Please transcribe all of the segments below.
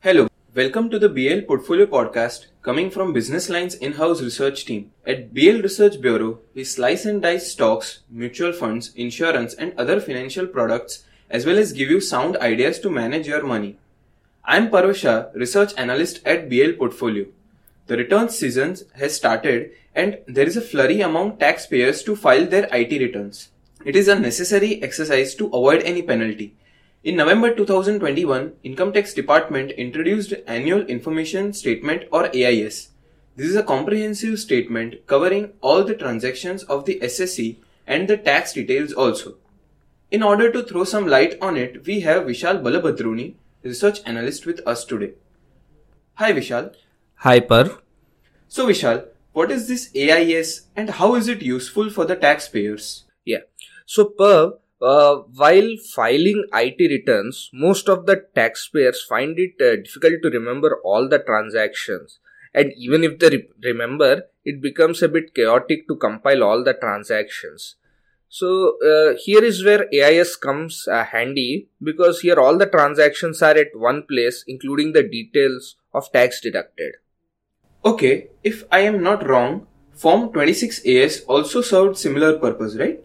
Hello, welcome to the BL Portfolio Podcast coming from Business Line's in house research team. At BL Research Bureau, we slice and dice stocks, mutual funds, insurance, and other financial products as well as give you sound ideas to manage your money. I am Parvasha, research analyst at BL Portfolio. The returns season has started and there is a flurry among taxpayers to file their IT returns. It is a necessary exercise to avoid any penalty. In November 2021, Income Tax Department introduced Annual Information Statement or AIS. This is a comprehensive statement covering all the transactions of the assessee and the tax details also. In order to throw some light on it, we have Vishal Balabhadruni, research analyst with us today. Hi Vishal. Hi Parv. So Vishal, what is this AIS and how is it useful for the taxpayers? Yeah. So Parv, uh, while filing IT returns, most of the taxpayers find it uh, difficult to remember all the transactions. And even if they re- remember, it becomes a bit chaotic to compile all the transactions. So uh, here is where AIS comes uh, handy because here all the transactions are at one place, including the details of tax deducted. Okay, if I am not wrong, Form 26AS also served similar purpose, right?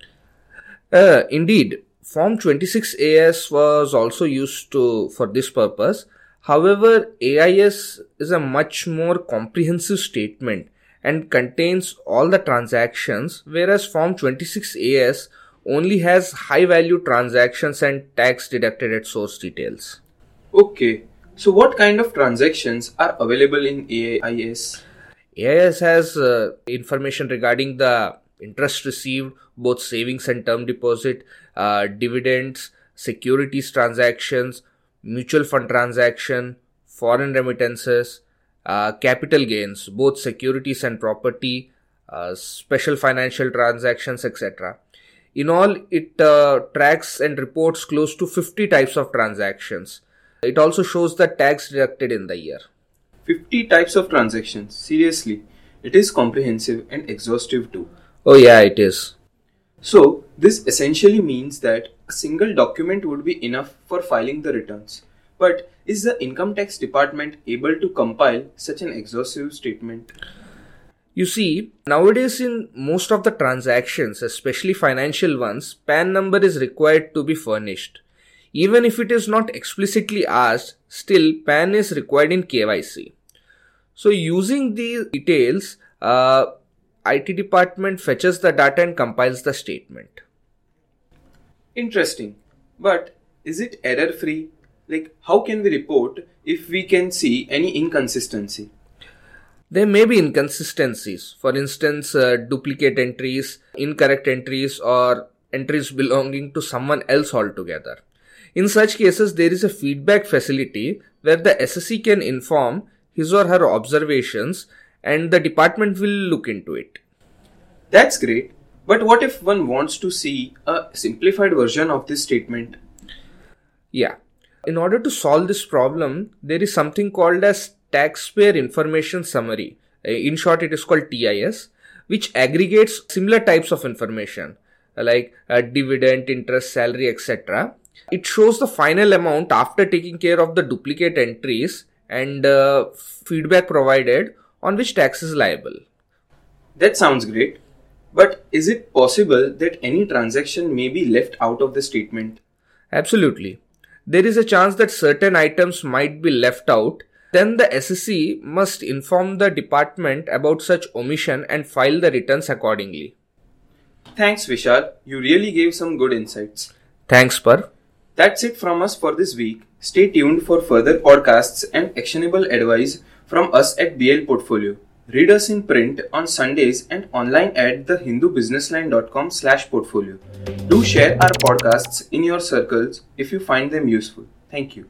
Uh, indeed, Form 26AS was also used to for this purpose. However, AIS is a much more comprehensive statement and contains all the transactions, whereas Form 26AS only has high value transactions and tax deducted at source details. Okay, so what kind of transactions are available in AIS? AIS has uh, information regarding the interest received, both savings and term deposit, uh, dividends, securities transactions, mutual fund transaction, foreign remittances, uh, capital gains, both securities and property, uh, special financial transactions, etc. In all, it uh, tracks and reports close to 50 types of transactions. It also shows the tax deducted in the year. 50 types of transactions. Seriously, it is comprehensive and exhaustive too. Oh, yeah, it is. So, this essentially means that a single document would be enough for filing the returns. But is the income tax department able to compile such an exhaustive statement? You see, nowadays in most of the transactions, especially financial ones, PAN number is required to be furnished. Even if it is not explicitly asked, still PAN is required in KYC. So using these details, uh, IT department fetches the data and compiles the statement. Interesting. But is it error free? Like, how can we report if we can see any inconsistency? There may be inconsistencies. For instance, uh, duplicate entries, incorrect entries, or entries belonging to someone else altogether. In such cases, there is a feedback facility where the assessee can inform his or her observations and the department will look into it. That's great. But what if one wants to see a simplified version of this statement? Yeah. In order to solve this problem, there is something called as Taxpayer Information Summary. Uh, in short, it is called TIS, which aggregates similar types of information like uh, dividend, interest, salary, etc. It shows the final amount after taking care of the duplicate entries and uh, feedback provided on which tax is liable. That sounds great. But is it possible that any transaction may be left out of the statement? Absolutely. There is a chance that certain items might be left out. Then the assessee must inform the department about such omission and file the returns accordingly. Thanks, Vishal. You really gave some good insights. Thanks, Par. That's it from us for this week. Stay tuned for further podcasts and actionable advice from us at BL Portfolio. Read us in print on Sundays and online at thehindubusinessline.com slash portfolio. Do share our podcasts in your circles if you find them useful. Thank you.